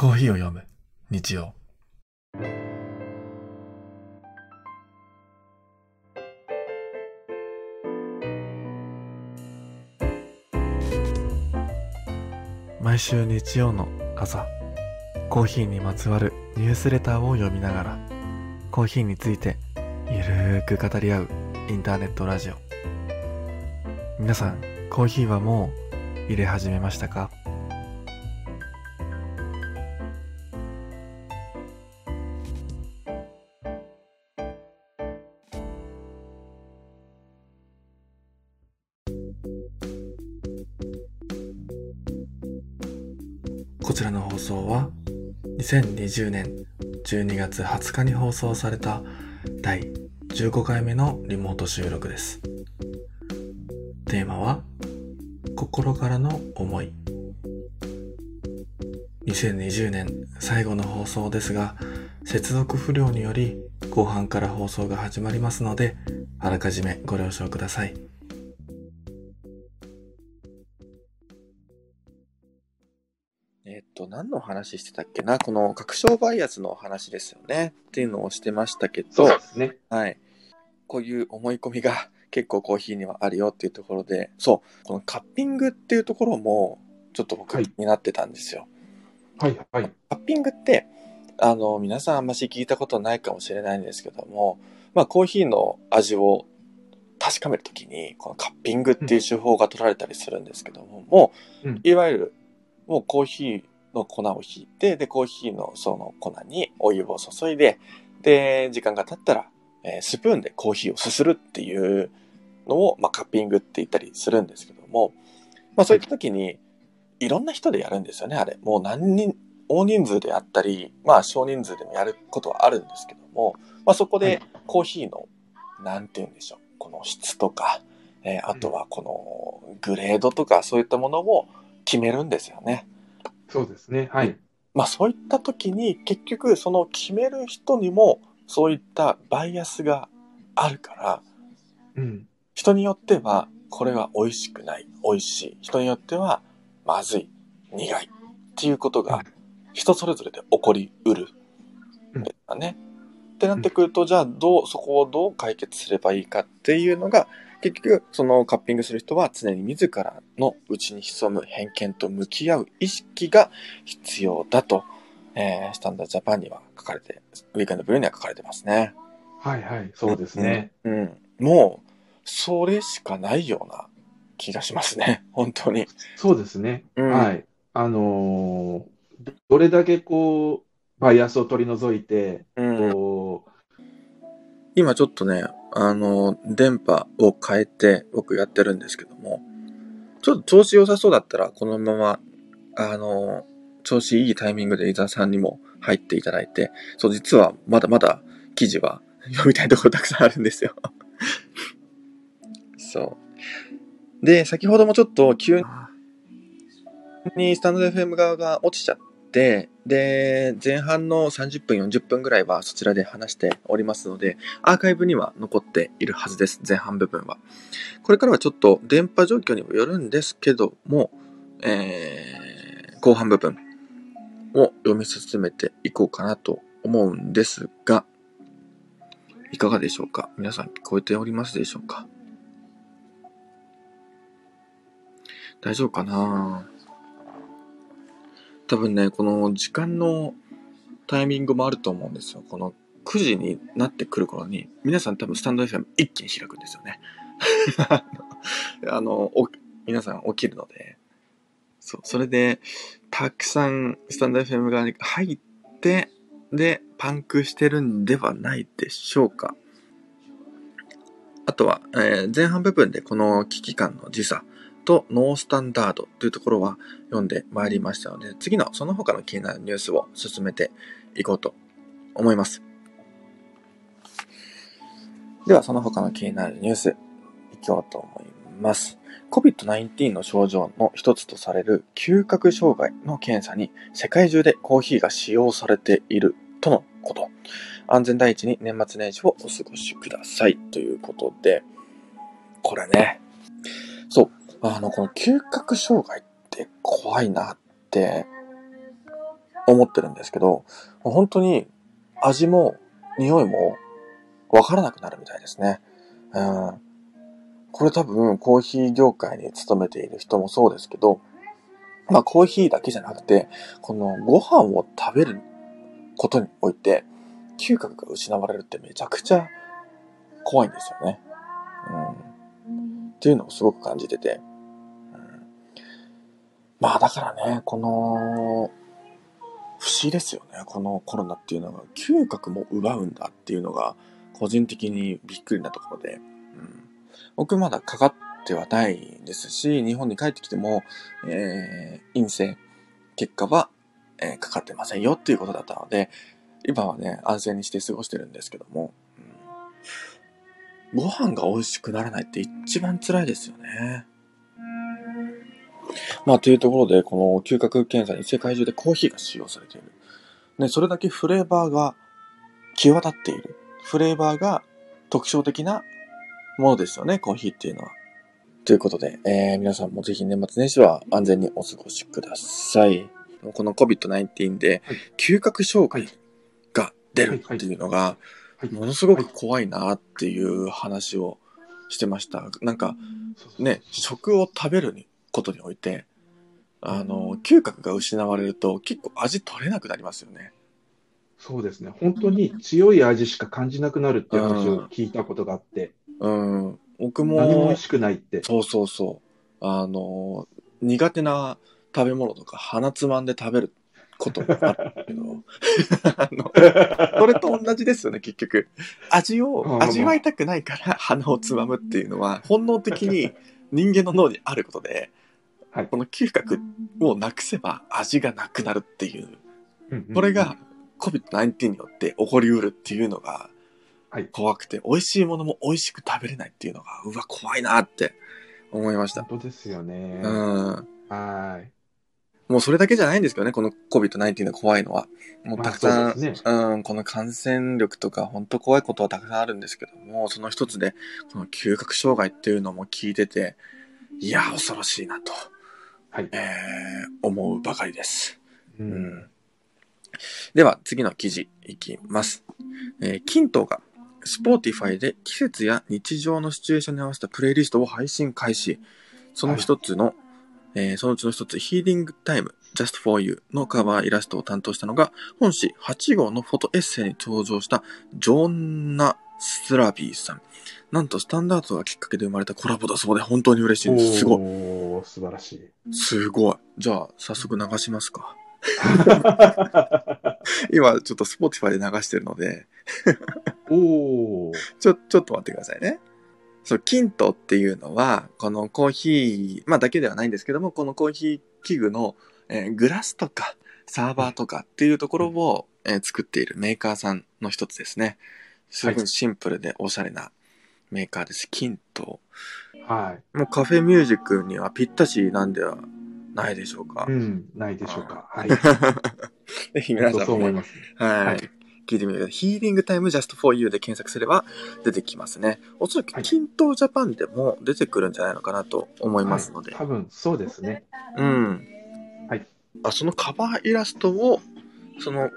コーヒーを読む。日曜。毎週日曜の朝コーヒーにまつわるニュースレターを読みながらコーヒーについてゆるーく語り合うインターネットラジオ。皆さんコーヒーはもう入れ始めましたか？こちらの放送は2020年12月20日に放送された第15回目のリモート収録です。テーマは心からの思い。2020年最後の放送ですが、接続不良により後半から放送が始まりますので、あらかじめご了承ください。何の話してたっけな？この確証バイアスの話ですよね。っていうのをしてましたけど、ね。はい。こういう思い込みが 結構コーヒーにはあるよっていうところで、そう、このカッピングっていうところも、ちょっと僕になってたんですよ。はい、はい。カッピングって、あの、皆さんあんまし聞いたことないかもしれないんですけども、まあ、コーヒーの味を確かめるときに、このカッピングっていう手法が取られたりするんですけども、もう、うんいわゆる、もうコーヒーの粉をひいて、で、コーヒーのその粉にお湯を注いで、で、時間が経ったら、えースプーンでコーヒーをすするっていうのを、まあ、カッピングって言ったりするんですけども、まあ、そういった時に、いろんな人でやるんですよね、あれ。もう何人、大人数でやったり、まあ少人数でもやることはあるんですけども、まあそこではいコーヒーの、なんて言うんでしょう、この質とか、えーあとはこのグレードとかそういったものを決めるんですよね。そうですね。はい。まあそういった時に結局その決める人にもそういったバイアスがあるから、うん。人によってはこれは美味しくない、美味しい。人によってはまずい、苦いっていうことが人それぞれで起こりうるんですかね。ってなってくると、じゃあどう、そこをどう解決すればいいかっていうのが、結局、そのカッピングする人は常に自らの内に潜む偏見と向き合う意識が必要だと、えー、スタンダードジャパンには書かれて、ウィークエンドブルーには書かれてますね。はい、はい。そうですね。うん。もう、それしかないような気がしますね。本当に。そうですね。うんはい。あのーどどれだけこう、バイアスを取り除いて、うん。こ今ちょっとね、あの、電波を変えて僕やってるんですけども、ちょっと調子良さそうだったら、このまま、あの、調子いいタイミングで伊沢さんにも入っていただいて、そう、実はまだまだ記事は 読みたいところたくさんあるんですよ。そう。で、先ほどもちょっと急にスタンド FM 側が落ちちゃって、で、前半の30分、40分ぐらいはそちらで話しておりますので、アーカイブには残っているはずです、前半部分は。これからはちょっと電波状況にもよるんですけども、えー、後半部分を読み進めていこうかなと思うんですが、いかがでしょうか？皆さん聞こえておりますでしょうか？大丈夫かな？多分ね、この時間のタイミングもあると思うんですよ。この9時になってくる頃に、皆さん多分スタンド FM 一気に開くんですよね。あの、皆さん起きるので、そう、それで、たくさんスタンド FM 側に入って、で、パンクしてるんではないでしょうか。あとは、えー前半部分でこの危機感の時差とノースタンダードというところは読んでまいりましたので、次のその他の気になるニュースを進めていこうと思います。では、その他の気になるニュース、いこうと思います。COVID-19 の症状の一つとされる嗅覚障害の検査に世界中でコーヒーが使用されているとのこと。安全第一に年末年始をお過ごしくださいということで、これね、あの、この嗅覚障害って怖いなって、思ってるんですけど、本当に味も匂いもわからなくなるみたいですね。うん。これ多分コーヒー業界に勤めている人もそうですけど、まあコーヒーだけじゃなくて、このご飯を食べることにおいて、嗅覚が失われるってめちゃくちゃ怖いんですよね。うん。っていうのをすごく感じてて。まあだからね、この、不思議ですよね。このコロナっていうのが、嗅覚も奪うんだっていうのが、個人的にびっくりなところで。うん、僕まだかかってはないですし、日本に帰ってきても、えー、陰性、結果は、えーかかってませんよっていうことだったので、今はね、安静にして過ごしてるんですけども、うん、ご飯が美味しくならないって一番辛いですよね。まあ、というところで、この嗅覚検査に世界中でコーヒーが使用されている。ね、それだけフレーバーが際立っている。フレーバーが特徴的なものですよね、コーヒーっていうのは。ということで、えー、皆さんもぜひ年末年始は安全にお過ごしください。この COVID-19 ではい、嗅覚障害はいが出るっていうのが、はいものすごく怖いなっていう話をしてました。なんかね、食を食べることにおいて、あの、嗅覚が失われると結構味取れなくなりますよね。そうですね。本当に強い味しか感じなくなるっていう話を聞いたことがあって、うん。僕も何も美味、しくないって。そうそうそう。あの、苦手な食べ物とか鼻つまんで食べることもあるけど、あの、それと同じですよね、結局。味をうん味わいたくないから鼻をつまむっていうのは、本能的に人間の脳にあることで、はいこの嗅覚をなくせば味がなくなるっていう、うんうんこれが COVID-19 によって起こりうるっていうのがはい怖くて、美味しいものも美味しく食べれないっていうのが、うわ、怖いなって思いました。本当ですよね。うん。はい。もうそれだけじゃないんですけどね、この COVID-19 の怖いのは。もうまあたくさん、そうですうん、この感染力とか本当怖いことはたくさんあるんですけども、その一つで、この嗅覚障害っていうのも聞いてて、いや、恐ろしいなと、はい。えー、思うばかりです。ううんん。では、次の記事いきます。えー、キントが、Spotify で季節や日常のシチュエーションに合わせたプレイリストを配信開始。その一つの、えーそのうちの一つ、 Healing Time Just for You のカバーイラストを担当したのが、本誌8号のフォトエッセイに登場したジョンナ・スラビーさん。なんと Standart がきっかけで生まれたコラボだそうで本当に嬉しいです。すごい。おー素晴らしい。すごい。じゃあ、早速流しますか。今、ちょっと Spotify で流してるので、おー ちょ、ちょっと待ってくださいね。そう、キントっていうのは、このコーヒー、まあだけではないんですけども、このコーヒー器具の、えーグラスとかサーバーとかっていうところを、えー作っているメーカーさんの一つですね。すごいシンプルでおしゃれなメーカーです。キント。はい。もうカフェミュージックにはぴったしなんではないでしょうか。うん、ないでしょうか。はい。ぜひ皆さんもね、そう思います。はい。はい聞いてみてください。ヒーリングタイムジャストフォーユーで検索すれば出てきますね。おそらく、はいキントジャパンでも出てくるんじゃないのかなと思いますので。はい多分そうですね。うん。はい。あ、そのカバーイラストを、その、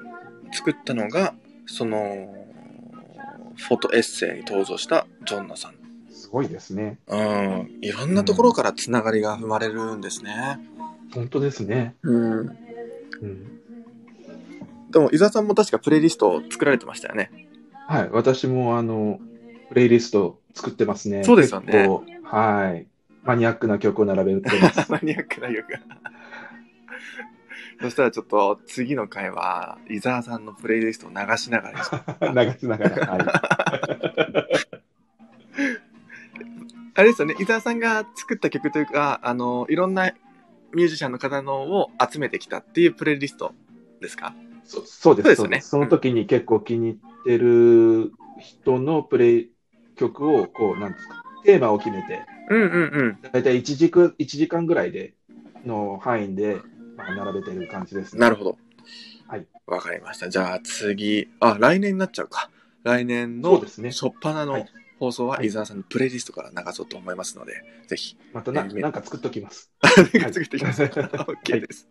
作ったのが、その、フォトエッセイに登場したジョンナさん。すごいですね。うん。いろんなところからつながりが生まれるんですね。本当ですね。うん。うん。でも、伊沢さんも確かプレイリストを作られてましたよね。はい。私も、あの、プレイリスト作ってますね。そうですよねはい。マニアックな曲を並べてます。マニアックな曲が。そしたらちょっと次の回は伊沢さんのプレイリストを流しながら 流しながら。はい。あれですよね伊沢さんが作った曲というかあのいろんなミュージシャンの方のを集めてきたっていうプレイリストですか？そそうです。そうですよねその時に結構気に入ってる人のプレイ曲を、こう、なんですか、テーマを決めて、うんうんうんだいたい1時間 ,1 時間ぐらいでの範囲で、まあ、並べてる感じですね。なるほど。はい。わかりました。じゃあ次。あ来年になっちゃうか。来年のそうですね。初っ端のはい。放送ははい。伊沢さんのプレイリストから流そうと思いますので、ぜひ。またなえーなんか作っときます。作ってきます。OK です。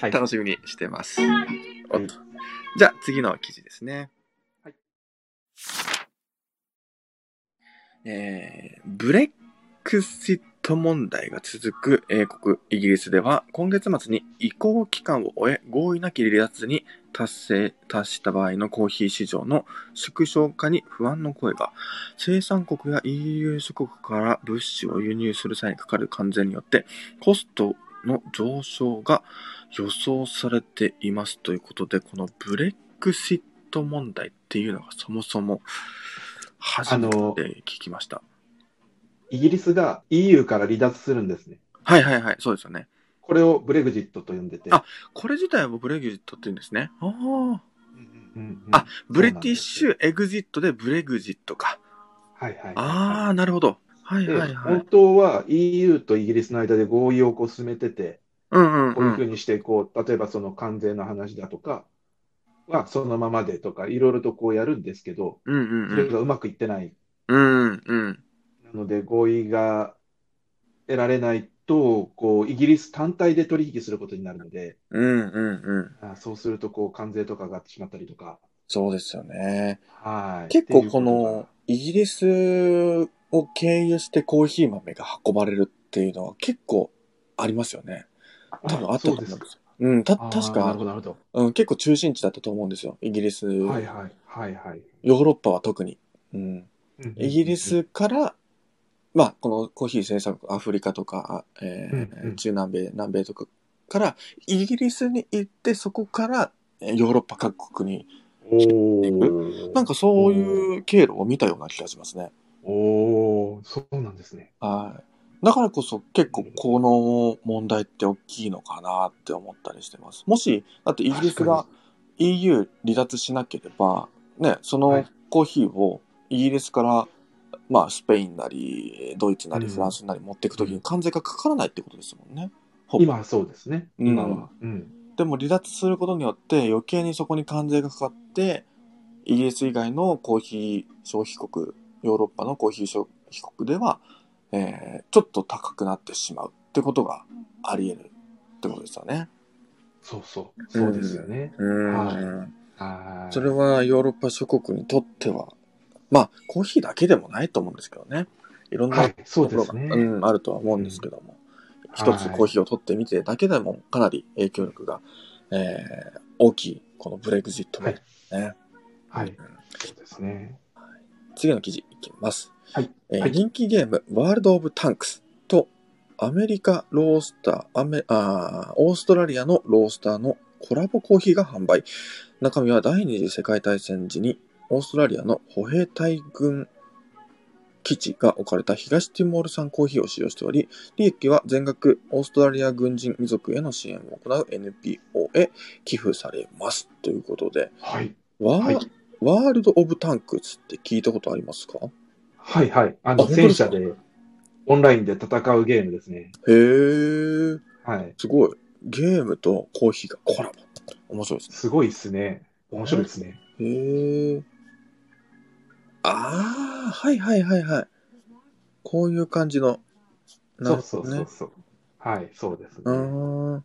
はい。楽しみにしてます。おっとじゃあ次の記事ですね。はい。えー、ブレックシット問題が続く英国、イギリスでは今月末に移行期間を終え合意なき離脱に達成、達した場合のコーヒー市場の縮小化に不安の声が生産国や EU 諸国から物資を輸入する際にかかる関税によってコストの上昇が予想されていますということで、このブレックシット問題っていうのがそもそも初めて聞きました。イギリスが EU から離脱するんですね。はいはいはい、そうですよね。これをブレグジットと呼んでて。あこれ自体はブレグジットって言うんですね。ああ。うんうんあブレティッシュエグジットでブレグジットか。はいはい。ああ、なるほど。はいではいはい。本当は EU とイギリスの間で合意をこう進めてて、うんうんこういうふう。うんにして、こう、例えばその関税の話だとかはそのままでとか、いろいろとこうやるんですけど、うんうんうん。それがうまくいってない。うんうん。で、合意が得られないと、こう、イギリス単体で取引することになるので、うんうんうん。あそうすると、こう、関税とかが上がってしまったりとか、そうですよね。はい。結構このイギリスを経由してコーヒー豆が運ばれるっていうのは結構ありますよね。多分あったと思うんですよ。うん、た、確かうん、結構中心地だったと思うんですよ。イギリス、ど。はいはい、はいはい。ヨーロッパは特に。うん。うんイギリスから、まあ、このコーヒー生産国、アフリカとか、えーうんうん中南米、南米とかから、イギリスに行って、そこからえーヨーロッパ各国に、おーなんかそういう経路を見たような気がしますね。おーそうなんですね。はい。だからこそ結構この問題って大きいのかなって思ったりしてます。もし、だってイギリスが EU 離脱しなければ、ね、そのはいコーヒーをイギリスから、まあスペインなり、ドイツなりうんフランスなり持っていくときに関税がかからないってことですもんね。今はそうですね。うん今は。うん。でも離脱することによって余計にそこに関税がかかって、イギリス以外のコーヒー消費国、ヨーロッパのコーヒー消費国では、えーちょっと高くなってしまうってことがあり得るってことですよね。そうそう。そうですよね。うんはい。それはヨーロッパ諸国にとっては、まあ、コーヒーだけでもないと思うんですけどね。いろんは、なところが、うですね。うん、あるとは思うんですけども。一、つはいコーヒーを取ってみてだけでもかなり影響力が、えー大きい、このブレグジットね。ねはい。そうですね。次の記事いきます。はいえーはい人気ゲーム、ワールド・オブ・タンクスと、アメリカロースター、アメあーオーストラリアのロースターのコラボコーヒーが販売。中身は第二次世界大戦時にオーストラリアの歩兵隊軍基地が置かれた東ティモール産コーヒーを使用しており、利益は全額オーストラリア軍人遺族への支援を行う NPO へ寄付されます。ということで、はい。ワー,、はいワールド・オブ・タンクスって聞いたことありますか？はいはい。ああの、本当ですか？戦車で、オンラインで戦うゲームですね。へー。はい。すごい。ゲームとコーヒーがコラボ。面白いですすごいですね。面白いですね。ね。へー。あー、はいはいはいはい。こういう感じの。なそうそうるほどね。そうそう。はい、そうですね。うーん。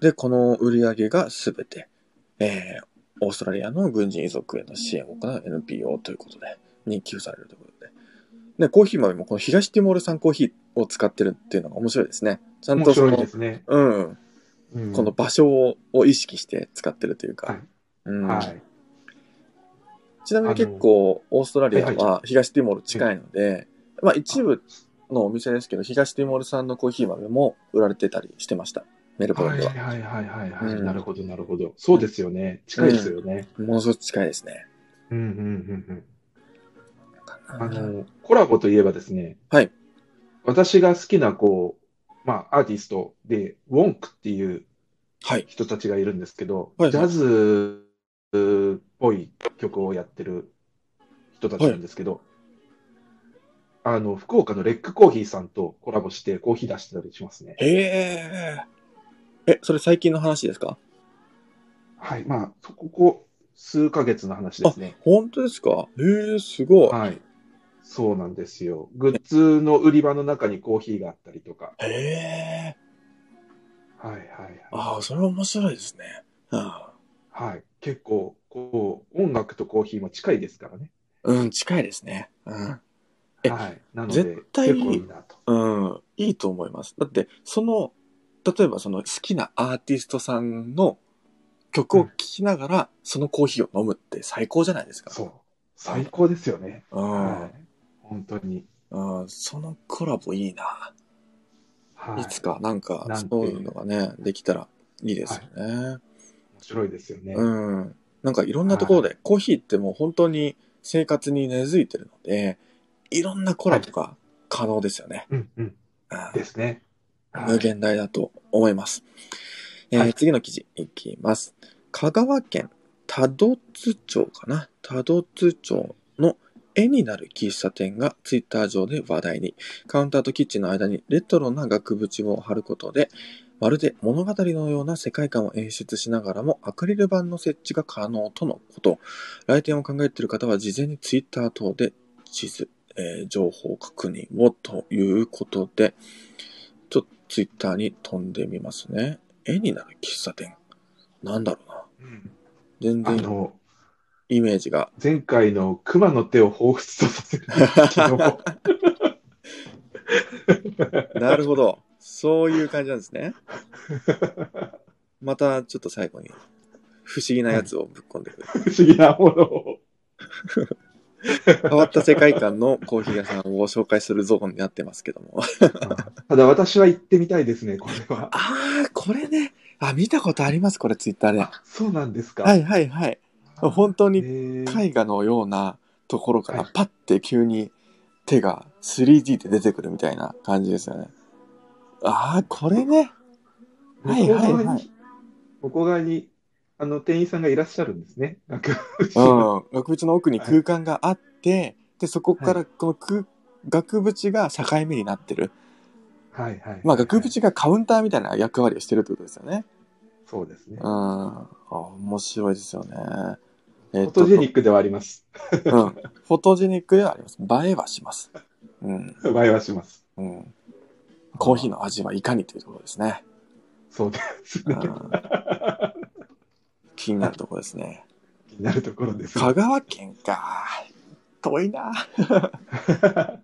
で、この売り上げがすべて、えー、オーストラリアの軍人遺族への支援を行う NPO ということで、に寄付されるということで。で、コーヒー豆もこの東ティモール産コーヒーを使ってるっていうのが面白いですね。ちゃん面とそのね。うん。うんこの場所をを意識して使ってるというか。はいうんはい。ちなみに結構、オーストラリアはいは東ティモール近いので、まあ一部のお店ですけど、東ティモール産のコーヒー豆も売られてたりしてました。メルボルンでは。はいはいはいはいはい、うんなるほどなるほど。そうですよね。近いですよね。ものすごく近いですね。うんうんうんうん。あの、コラボといえばですね、はい。私が好きな、こう、まあ、アーティストで、ウォンクっていうはい。人たちがいるんですけど、はいジャズっぽい曲をやってる人たちなんですけど、あの、福岡のレックコーヒーさんとコラボしてコーヒー出してたりしますね。へえ。え、それ最近の話ですか？はい。まあ、そここ数ヶ月の話ですね。本当ですか？へえ、すごい。はい。そうなんですよ。グッズの売り場の中にコーヒーがあったりとか。へえ。はいはいはい。ああ、それは面白いですね。うん。はい。結構、こう、音楽とコーヒーも近いですからね。うん、近いですね。うん。えはい。なので、絶対結構いいなと。うん、いいと思います。だって、その、例えばその好きなアーティストさんの曲を聴きながら、そのコーヒーを飲むって最高じゃないですか。そう。最高ですよね。うん。はい。本当に。うん、そのコラボいいな。はい。いつかなんかそういうのがね、できたらいいですよね。面白いですよね。うん。なんかいろんなところで、コーヒーってもう本当に生活に根付いてるので、いろんなコラボが可能ですよね。うんうん。うんですね。はい無限大だと思います。えーはい次の記事いきます。香川県多度津町かな？多度津町の絵になる喫茶店がツイッター上で話題に。カウンターとキッチンの間にレトロな額縁を貼ることで、まるで物語のような世界観を演出しながらもアクリル板の設置が可能とのこと。来店を考えている方は事前にツイッター等で地図、えー情報確認をということで、ちょっとツイッターに飛んでみますね。絵になる喫茶店。なんだろうな。うん全然イメージが。前回の熊の手を彷彿とさせる なるほど。そういう感じなんですね。またちょっと最後に不思議なやつをぶっ込んでくる。不思議なものを。変わった世界観のコーヒー屋さんを紹介するゾーンになってますけども。ただ私は行ってみたいですね、これは。ああ、これね。あ、見たことあります、これツイッターで。あ、そうなんですか。はいはいはい。本当に絵画のようなところからはいパッて急に手が 3D で出てくるみたいな感じですよね。ああ、これね。向はいはいはい向こう側に、あの、店員さんがいらっしゃるんですね。なんか、うん。額縁の奥に空間があって、で、そこからこの空、額縁が境目になってる。はいはい。まあ、額縁がカウンターみたいな役割をしてるってことですよね。そうですねうん。。あ面白いですよね。えフォトジェニックではあります。うん。フォトジェニックではあります。映えはします。うん。映えはします。うん。コーヒーの味はいかにというところですね。そうですね。うん、気になるところですね。気になるところです。香川県か。遠いな。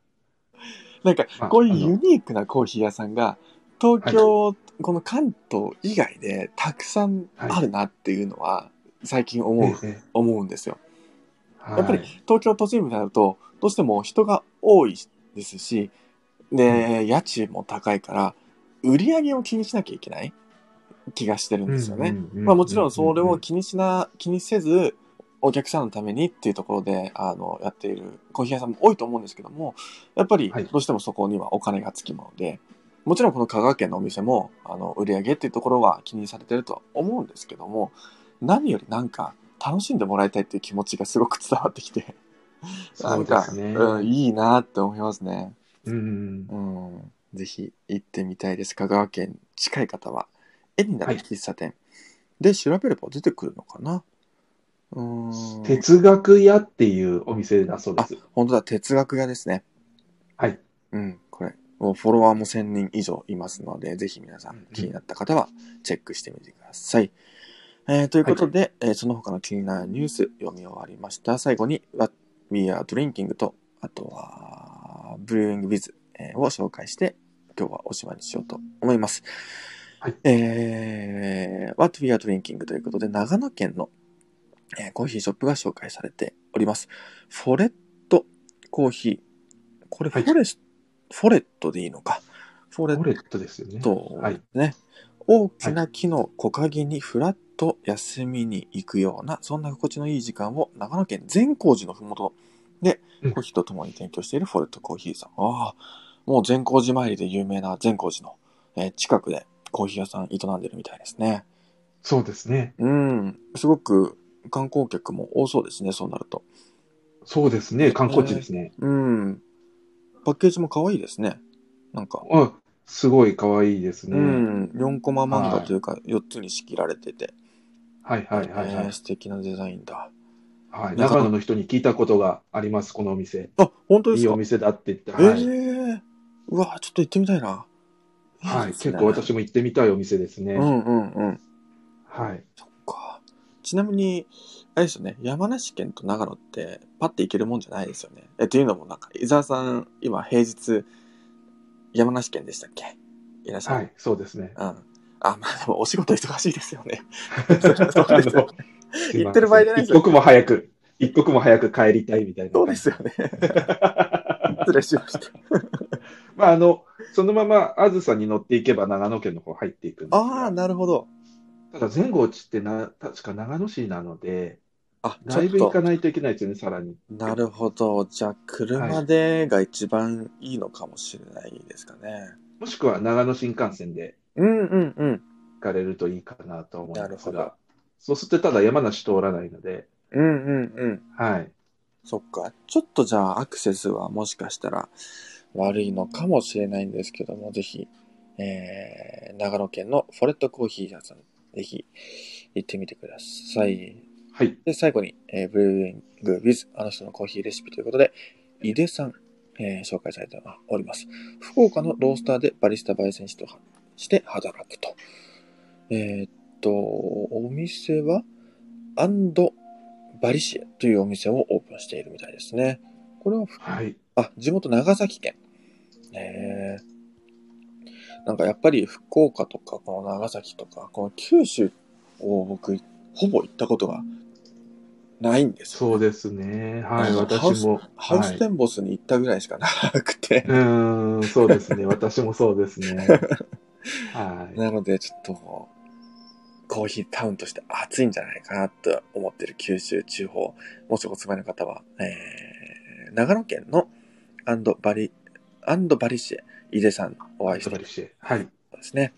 なんか、まあこういうユニークなコーヒー屋さんが、東京、この関東以外でたくさんあるなっていうのは、最近思う、ええ思うんですよ。はいやっぱり東京都心部になると、どうしても人が多いですし、で、家賃も高いから、売り上げを気にしなきゃいけない気がしてるんですよね。まあもちろんそれを気にしな、気にせず、お客さんのためにっていうところで、あの、やっているコーヒー屋さんも多いと思うんですけども、やっぱりはいどうしてもそこにはお金がつきもので、もちろんこの香川県のお店も、あの、売り上げっていうところは気にされてるとは思うんですけども、何よりなんか楽しんでもらいたいっていう気持ちがすごく伝わってきて、なんでか、すね。うん、いいなって思いますね。うんうん。ぜひ行ってみたいです。香川県近い方は。絵になる喫茶店。で、調べれば出てくるのかなうーん。哲学屋っていうお店だそうです。本当だ、哲学屋ですね。はい。うん、これ。もうフォロワーも1000人以上いますので、ぜひ皆さうんうんん気になった方はチェックしてみてください。えーということで、えーその他の気になるニュース読み終わりました。最後に、What We Are Drinking と、あとは、With えーを紹介して、今日はおしまいにしようと思います。はいえー What We Are Drinking ということで、長野県の、えーコーヒーショップが紹介されております。フォレットコーヒー。これフはいォレス、フォレットでいいのか。フォレットですよね。トはい。ね。大きな木の木陰にふらっと休みに行くような、そんな心地のいい時間を長野県善光寺のふもとで、うんコーヒーと共に提供しているフォレットコーヒーさん。ああ、もう善光寺参りで有名な善光寺の、えー近くでコーヒー屋さん営んでるみたいですね。そうですね。うん。すごく観光客も多そうですね、そうなると。そうですね。観光地ですね。うん。パッケージも可愛いですね。なんか。あ、すごい可愛いですね。うん。4コマ漫画というか、4つに仕切られてて。はいはいはいはいえー。素敵なデザインだ。はい、長野の人に聞いたことがあります、このお店。あ、本当ですか？いいお店だって言って。えはい。ー、うわ、ちょっと行ってみたいな。はい。結構私も行ってみたいお店ですね。うんうんうん。はい。そっか。ちなみに、あれですよね、山梨県と長野って、パッて行けるもんじゃないですよね。え、っていうのもなんか、伊沢さん、今平日、山梨県でしたっけ？いらっしゃる。はい。そうですね。うん。あ、まあでもお仕事忙しいですよね。そうですよあのすいません言ってる場合じゃないですよ一刻も早く、一刻も早く帰りたいみたいな。そうですよね。失礼しました。まあ、あの、そのまま、あずさに乗っていけば長野県の方入っていくんですああ、が、なるほど。ただ前後地ってな、確か長野市なので、あ、ちだいぶ行かないといけないですよね、さらに。なるほど。じゃあ、車でが一番いいのかもしれないですかね。もしくは長野新幹線でうんうんうん。行かれるといいかなと思いなるほどますが、そうするとただ山梨通らないので、うんうんうん。はい。そっか。ちょっとじゃあアクセスはもしかしたら悪いのかもしれないんですけども、ぜひ、えー、長野県のフォレットコーヒー屋さん、ぜひ行ってみてください。はい。で、最後に、えー、ブルーイング with あの人のコーヒーレシピということで、井出さん、えー紹介されております。福岡のロースターでバリスタ焙煎士として働くと。えーっと、お店は、アンドバリシエというお店をオープンしているみたいですね。これは、はい。あ、地元長崎県。えー、なんかやっぱり福岡とか、この長崎とか、この九州を僕、ほぼ行ったことがないんですよ。そうですね。はい。私も。ハウステはいンボスに行ったぐらいしかなくて。うーん、そうですね。私もそうですね。はい。なので、ちょっと、コーヒータウンとして暑いんじゃないかなと思ってる九州地方、もしお住まいの方は、えー、長野県のアンドバリ、アンドバリシエ、井出さんお会いしているバリシエ。はい。ですね。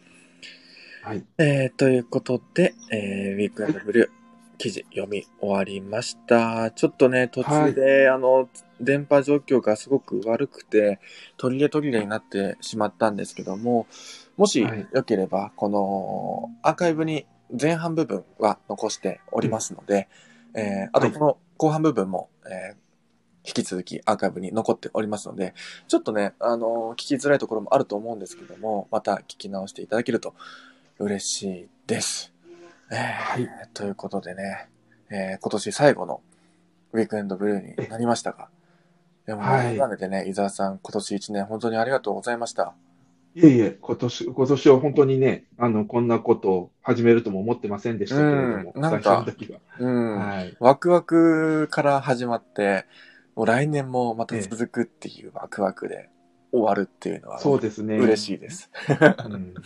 はい。えー、ということで、えー、ウィークエンドブルー記事読み終わりました。ちょっとね、途中で、あの、電波状況がすごく悪くて、途切れ途切れになってしまったんですけども、もしはいよければ、このアーカイブに前半部分は残しておりますので、えーあとはいこの後半部分も、えー引き続きアーカイブに残っておりますので、ちょっとね、あの聞きづらいところもあると思うんですけども、また聞き直していただけると嬉しいです。えーはいということでね、えー今年最後のウィークエンドブルーになりましたが、でも、はい改めてね、伊沢さん、今年1年本当にありがとうございました。いえいえ、今年、今年は本当にね、あの、こんなことを始めるとも思ってませんでしたけれども、うんなんか最初の時は。うん。はい。ワクワクから始まって、もう来年もまた続くっていうワクワクで終わるっていうのは、そうですね。嬉しいです。うん。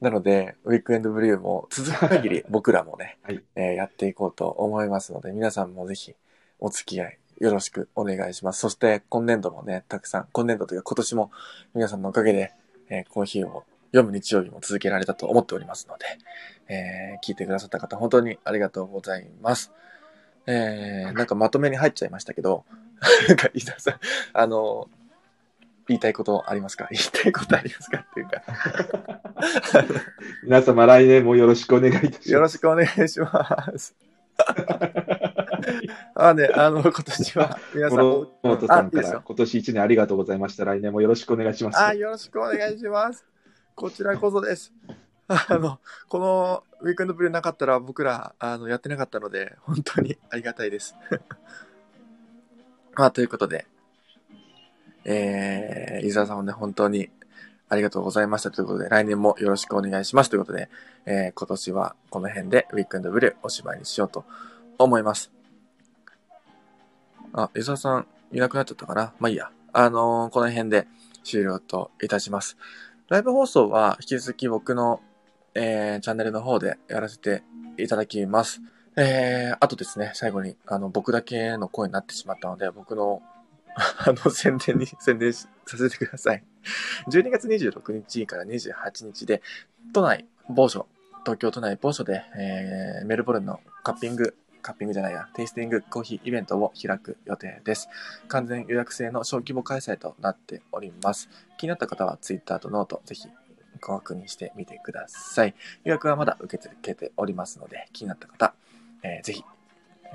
なので、ウィークエンドブリューも続く限り僕らもね、はいえーやっていこうと思いますので、皆さんもぜひお付き合いよろしくお願いします。そして今年度もね、たくさん、今年度というか今年も皆さんのおかげで、えーコーヒーを読む日曜日も続けられたと思っておりますので、えー聞いてくださった方本当にありがとうございます。えーなんかまとめに入っちゃいましたけど、なんか伊沢さん、あの、言いたいことありますか？言いたいことありますか？っていうか、皆様来年もよろしくお願いいたします。よろしくお願いします。あね、あの、今年は皆さん、諸本さんから今年1年ありがとうございました。来年もよろしくお願いします。あ、よろしくお願いします。こちらこそです。あの、このウィークエンドブリューなかったら僕ら、あの、やってなかったので、本当にありがたいです。まあ、ということで、えー、伊沢さんもね、本当にありがとうございましたということで、来年もよろしくお願いしますということで、えー、今年はこの辺でウィークエンドブリューおしまいにしようと思います。あ、伊沢さんいなくなっちゃったかな？まあいいや。あのーこの辺で終了といたします。ライブ放送は引き続き僕の、えーチャンネルの方でやらせていただきます。えー、あとですね、最後に、あの、僕だけの声になってしまったので、僕の、あの、宣伝に、宣伝させてください。12月26日から28日で、都内某所、東京都内某所で、えーメルボルンのカッピング、カッピングじゃないや、テイスティングコーヒーイベントを開く予定です。完全予約制の小規模開催となっております。気になった方は Twitter とノート、ぜひご確認してみてください。予約はまだ受け付けておりますので、気になった方、えーぜひ、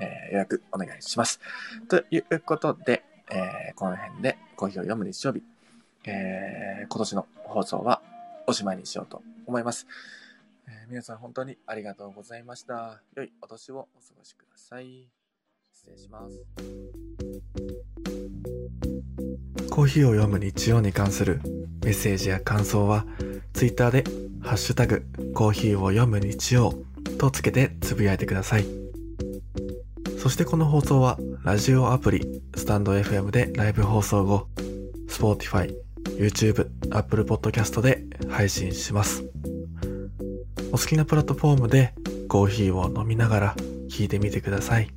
えー予約お願いします。ということで、えーこの辺でコーヒーを読む日曜日、えー、今年の放送はおしまいにしようと思います。皆さん本当にありがとうございました。良いお年をお過ごしください。失礼します。コーヒーを読む日曜に関するメッセージや感想は、ツイッターで、ハッシュタグ、コーヒーを読む日曜とつけてつぶやいてください。そしてこの放送は、ラジオアプリ、スタンド FM でライブ放送後、Spotify、YouTube、Apple Podcast で配信します。お好きなプラットフォームでコーヒーを飲みながら聞いてみてください。